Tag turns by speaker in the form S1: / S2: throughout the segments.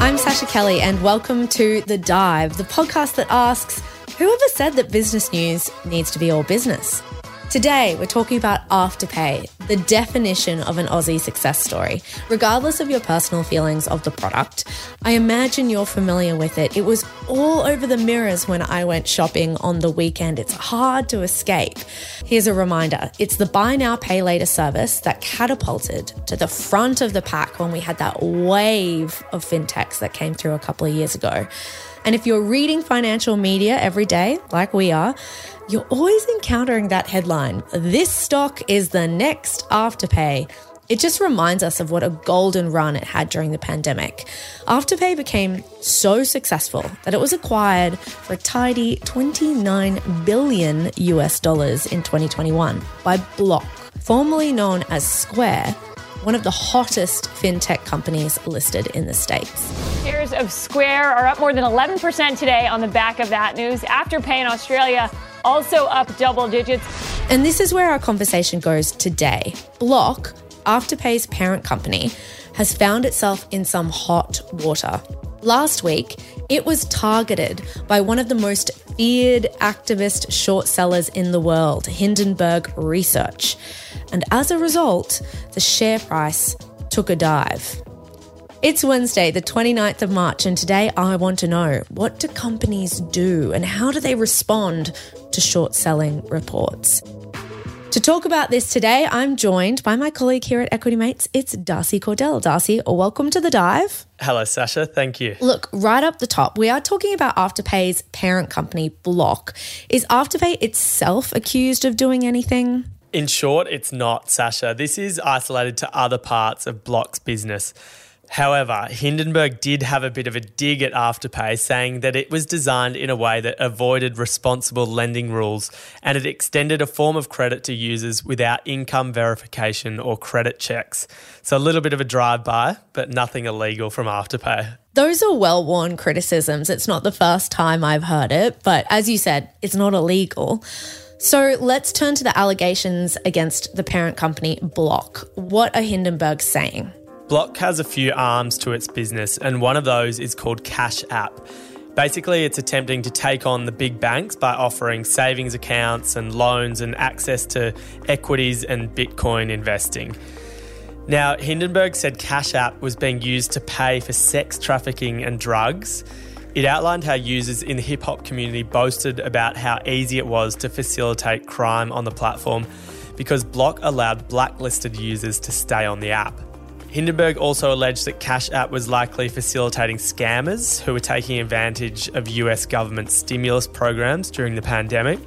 S1: I'm Sascha Kelly, and welcome to The Dive, the podcast that asks whoever said that business news needs to be all business? Today, we're talking about Afterpay, the definition of an Aussie success story. Regardless of your personal feelings of the product, I imagine you're familiar with it. It was all over the mirrors when I went shopping on the weekend. It's hard to escape. Here's a reminder it's the buy now, pay later service that catapulted to the front of the pack when we had that wave of fintechs that came through a couple of years ago. And if you're reading financial media every day, like we are, you're always encountering that headline This stock is the next Afterpay. It just reminds us of what a golden run it had during the pandemic. Afterpay became so successful that it was acquired for a tidy 29 billion US dollars in 2021 by Block, formerly known as Square, one of the hottest fintech companies listed in the States.
S2: Shares of Square are up more than 11% today on the back of that news. Afterpay in Australia also up double digits.
S1: And this is where our conversation goes today. Block, Afterpay's parent company, has found itself in some hot water. Last week, it was targeted by one of the most feared activist short sellers in the world, Hindenburg Research. And as a result, the share price took a dive. It's Wednesday, the 29th of March, and today I want to know what do companies do and how do they respond to short selling reports? To talk about this today, I'm joined by my colleague here at Equity Mates. It's Darcy Cordell. Darcy, welcome to the dive.
S3: Hello, Sascha. Thank you.
S1: Look, right up the top, we are talking about Afterpay's parent company, Block. Is Afterpay itself accused of doing anything?
S3: In short, it's not, Sascha. This is isolated to other parts of Block's business. However, Hindenburg did have a bit of a dig at Afterpay, saying that it was designed in a way that avoided responsible lending rules and it extended a form of credit to users without income verification or credit checks. So a little bit of a drive by, but nothing illegal from Afterpay.
S1: Those are well worn criticisms. It's not the first time I've heard it, but as you said, it's not illegal. So let's turn to the allegations against the parent company Block. What are Hindenburg saying?
S3: Block has a few arms to its business, and one of those is called Cash App. Basically, it's attempting to take on the big banks by offering savings accounts and loans and access to equities and Bitcoin investing. Now, Hindenburg said Cash App was being used to pay for sex trafficking and drugs. It outlined how users in the hip hop community boasted about how easy it was to facilitate crime on the platform because Block allowed blacklisted users to stay on the app. Hindenburg also alleged that Cash App was likely facilitating scammers who were taking advantage of US government stimulus programs during the pandemic.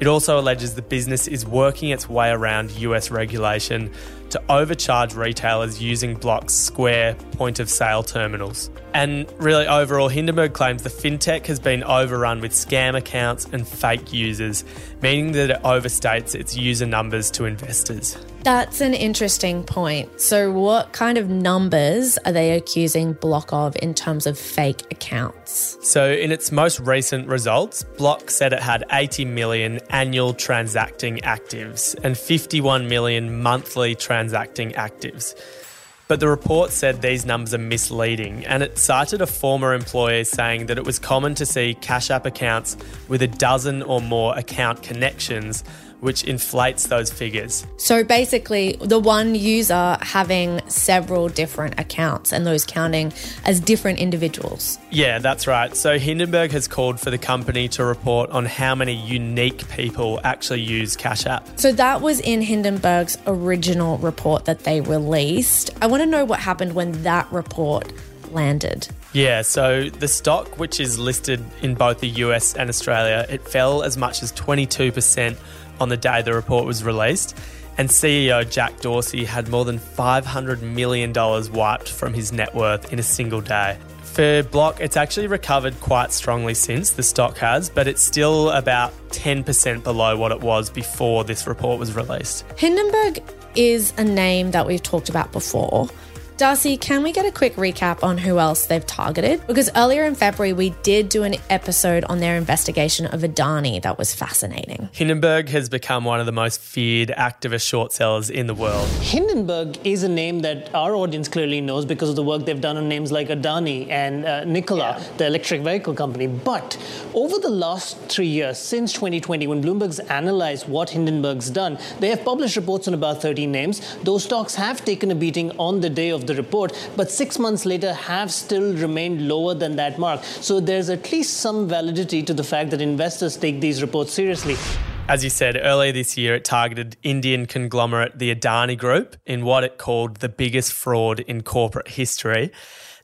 S3: It also alleges the business is working its way around US regulation to overcharge retailers using Block's Square point of sale terminals. And really, overall, Hindenburg claims the fintech has been overrun with scam accounts and fake users, meaning that it overstates its user numbers to investors.
S1: That's an interesting point. So, what kind of numbers are they accusing Block of in terms of fake accounts?
S3: So, in its most recent results, Block said it had 80 million annual transacting actives and 51 million monthly transacting actives. But the report said these numbers are misleading, and it cited a former employee saying that it was common to see Cash App accounts with a dozen or more account connections, which inflates those figures.
S1: So basically, the one user having several different accounts and those counting as different individuals.
S3: Yeah, that's right. So Hindenburg has called for the company to report on how many unique people actually use Cash App.
S1: So that was in Hindenburg's original report that they released. I want to know what happened when that report landed.
S3: Yeah, so the stock, which is listed in both the US and Australia, it fell as much as 22% on the day the report was released, and CEO Jack Dorsey had more than $500 million wiped from his net worth in a single day. For Block, it's actually recovered quite strongly since, the stock has, but it's still about 10% below what it was before this report was released.
S1: Hindenburg is a name that we've talked about before. Darcy, can we get a quick recap on who else they've targeted? Because earlier in February, we did do an episode on their investigation of Adani that was fascinating.
S3: Hindenburg has become one of the most feared activist short sellers in the world.
S4: Hindenburg is a name that our audience clearly knows because of the work they've done on names like Adani and uh, Nikola, yeah. the electric vehicle company. But over the last three years, since 2020, when Bloomberg's analyzed what Hindenburg's done, they have published reports on about 13 names. Those stocks have taken a beating on the day of the report, but six months later have still remained lower than that mark. So there's at least some validity to the fact that investors take these reports seriously.
S3: As you said, earlier this year it targeted Indian conglomerate the Adani Group in what it called the biggest fraud in corporate history.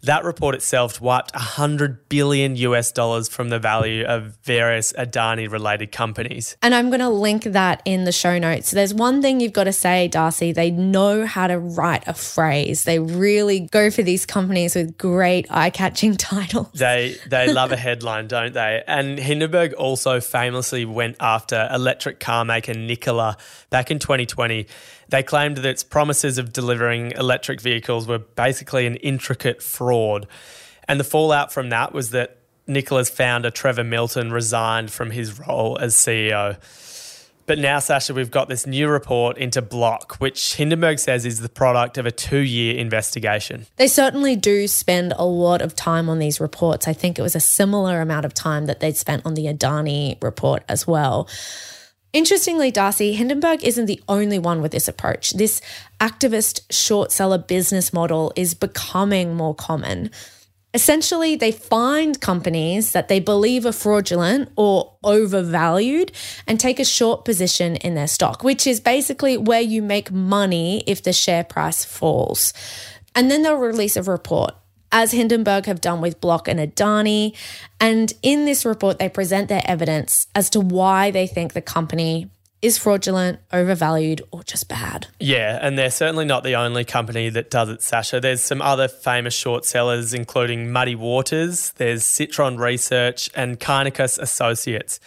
S3: That report itself wiped 100 billion US dollars from the value of various Adani related companies.
S1: And I'm going to link that in the show notes. There's one thing you've got to say, Darcy. They know how to write a phrase. They really go for these companies with great eye-catching titles.
S3: They they love a headline, don't they? And Hindenburg also famously went after electric car maker Nikola back in 2020 they claimed that its promises of delivering electric vehicles were basically an intricate fraud. And the fallout from that was that Nikola's founder, Trevor Milton, resigned from his role as CEO. But now, Sascha, we've got this new report into Block, which Hindenburg says is the product of a two year investigation.
S1: They certainly do spend a lot of time on these reports. I think it was a similar amount of time that they'd spent on the Adani report as well. Interestingly, Darcy, Hindenburg isn't the only one with this approach. This activist short seller business model is becoming more common. Essentially, they find companies that they believe are fraudulent or overvalued and take a short position in their stock, which is basically where you make money if the share price falls. And then they'll release a report as Hindenburg have done with Block and Adani. And in this report, they present their evidence as to why they think the company is fraudulent, overvalued, or just bad.
S3: Yeah, and they're certainly not the only company that does it, Sascha. There's some other famous short sellers, including Muddy Waters, there's Citron Research, and Kynikos Associates.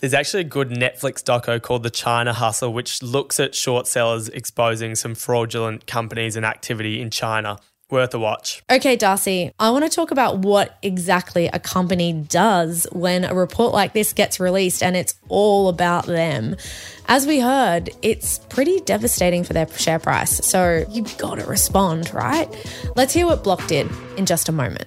S3: There's actually a good Netflix doco called The China Hustle, which looks at short sellers exposing some fraudulent companies and activity in China. Worth a watch.
S1: Okay, Darcy, I want to talk about what exactly a company does when a report like this gets released and it's all about them. As we heard, it's pretty devastating for their share price. So you've got to respond, right? Let's hear what Block did in just a moment.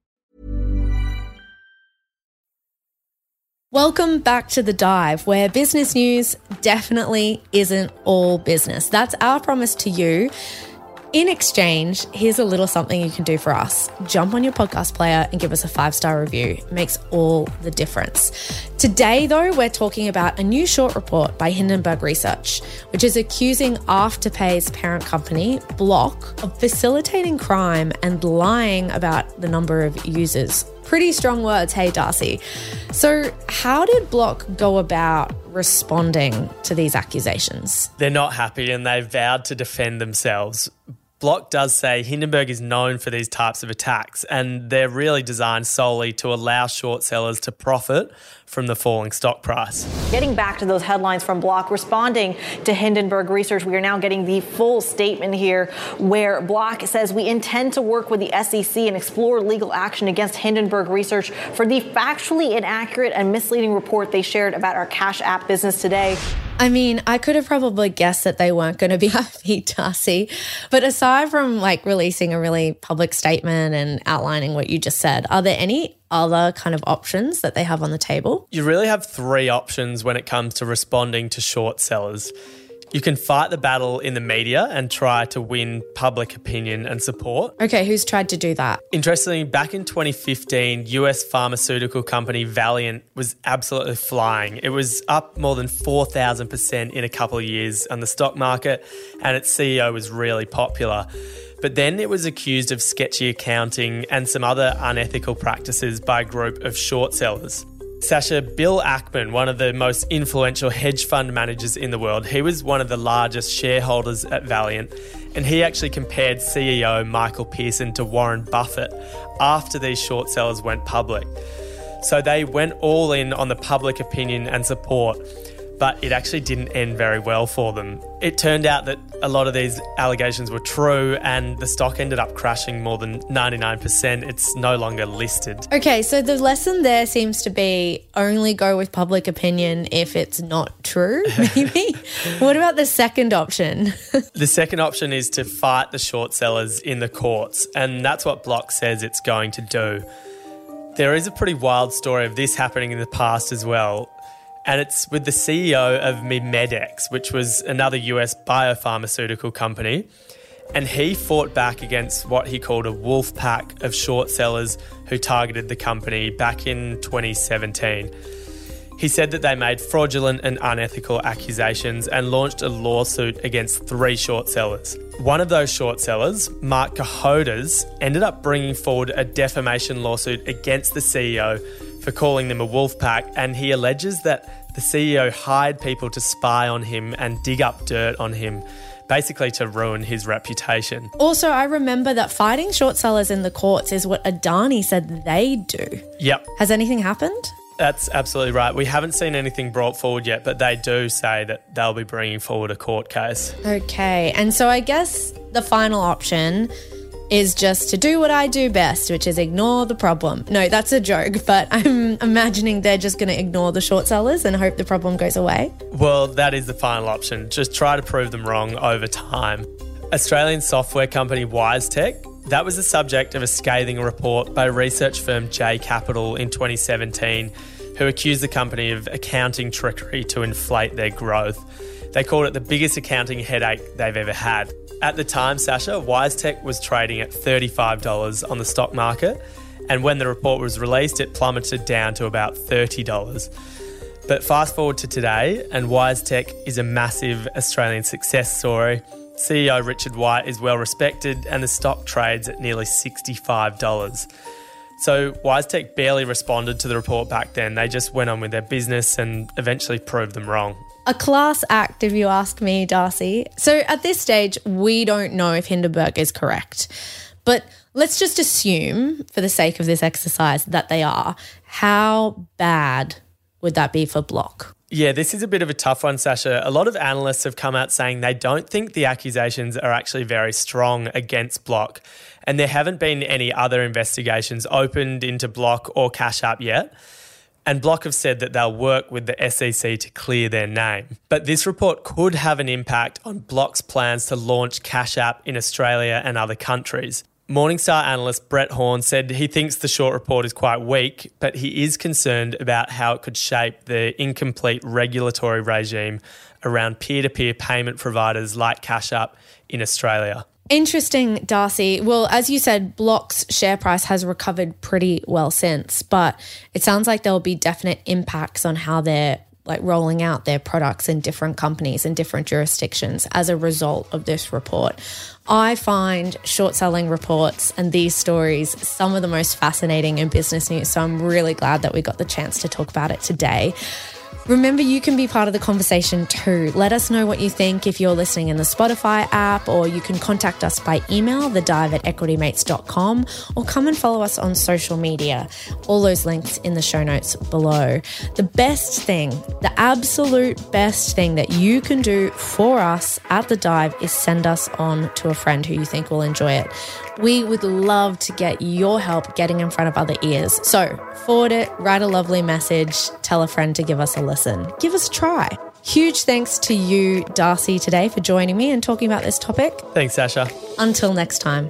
S1: Welcome back to The Dive, where business news definitely isn't all business. That's our promise to you. In exchange, here's a little something you can do for us. Jump on your podcast player and give us a five star review. It makes all the difference. Today, though, we're talking about a new short report by Hindenburg Research, which is accusing Afterpay's parent company, Block, of facilitating crime and lying about the number of users Pretty strong words, hey, Darcy. So, how did Block go about responding to these accusations?
S3: They're not happy and they vowed to defend themselves. Block does say Hindenburg is known for these types of attacks, and they're really designed solely to allow short sellers to profit from the falling stock price.
S5: Getting back to those headlines from Block, responding to Hindenburg Research, we are now getting the full statement here where Block says we intend to work with the SEC and explore legal action against Hindenburg Research for the factually inaccurate and misleading report they shared about our Cash App business today.
S1: I mean, I could have probably guessed that they weren't going to be happy, Darcy. But aside from like releasing a really public statement and outlining what you just said, are there any other kind of options that they have on the table?
S3: You really have three options when it comes to responding to short sellers. You can fight the battle in the media and try to win public opinion and support.
S1: Okay, who's tried to do that?
S3: Interestingly, back in 2015, US pharmaceutical company Valeant was absolutely flying. It was up more than 4,000% in a couple of years on the stock market, and its CEO was really popular. But then it was accused of sketchy accounting and some other unethical practices by a group of short sellers. Sascha, Bill Ackman, one of the most influential hedge fund managers in the world, he was one of the largest shareholders at Valeant, and he actually compared CEO Michael Pearson to Warren Buffett after these short sellers went public. So they went all in on the public opinion and support but it actually didn't end very well for them. It turned out that a lot of these allegations were true and the stock ended up crashing more than 99%. It's no longer listed.
S1: Okay, so the lesson there seems to be only go with public opinion if it's not true, maybe. what about the second option?
S3: the second option is to fight the short sellers in the courts, and that's what Block says it's going to do. There is a pretty wild story of this happening in the past as well and it's with the CEO of MiMedx, which was another US biopharmaceutical company. And he fought back against what he called a wolf pack of short sellers who targeted the company back in 2017. He said that they made fraudulent and unethical accusations and launched a lawsuit against three short sellers. One of those short sellers, Mark Cohodes, ended up bringing forward a defamation lawsuit against the CEO for calling them a wolf pack, and he alleges that the CEO hired people to spy on him and dig up dirt on him basically to ruin his reputation.
S1: Also, I remember that fighting short sellers in the courts is what Adani said they do.
S3: Yep.
S1: Has anything happened?
S3: That's absolutely right. We haven't seen anything brought forward yet, but they do say that they'll be bringing forward a court case.
S1: Okay. And so I guess the final option is just to do what I do best, which is ignore the problem. No, that's a joke, but I'm imagining they're just going to ignore the short sellers and hope the problem goes away.
S3: Well, that is the final option. Just try to prove them wrong over time. Australian software company WiseTech that was the subject of a scathing report by research firm J Capital in 2017, who accused the company of accounting trickery to inflate their growth. They called it the biggest accounting headache they've ever had. At the time, Sascha, WiseTech was trading at $35 on the stock market, and when the report was released, it plummeted down to about $30. But fast forward to today, and WiseTech is a massive Australian success story. CEO Richard White is well respected, and the stock trades at nearly $65. So WiseTech barely responded to the report back then. They just went on with their business and eventually proved them wrong.
S1: A class act, if you ask me, Darcy. So at this stage, we don't know if Hindenburg is correct. But let's just assume, for the sake of this exercise, that they are. How bad would that be for Block?
S3: Yeah, this is a bit of a tough one, Sascha. A lot of analysts have come out saying they don't think the accusations are actually very strong against Block. And there haven't been any other investigations opened into Block or Cash App yet. And Block have said that they'll work with the SEC to clear their name. But this report could have an impact on Block's plans to launch Cash App in Australia and other countries. Morningstar analyst Brett Horn said he thinks the short report is quite weak, but he is concerned about how it could shape the incomplete regulatory regime around peer to peer payment providers like Cash App in Australia.
S1: Interesting, Darcy. Well, as you said, Block's share price has recovered pretty well since, but it sounds like there'll be definite impacts on how they're like rolling out their products in different companies in different jurisdictions as a result of this report. I find short selling reports and these stories some of the most fascinating in business news. So I'm really glad that we got the chance to talk about it today. Remember, you can be part of the conversation too. Let us know what you think if you're listening in the Spotify app, or you can contact us by email, the dive at equitymates.com, or come and follow us on social media. All those links in the show notes below. The best thing, the absolute best thing that you can do for us at the dive is send us on to a friend who you think will enjoy it. We would love to get your help getting in front of other ears. So forward it, write a lovely message, tell a friend to give us a listen. Give us a try. Huge thanks to you, Darcy, today for joining me and talking about this topic.
S3: Thanks, Sascha.
S1: Until next time.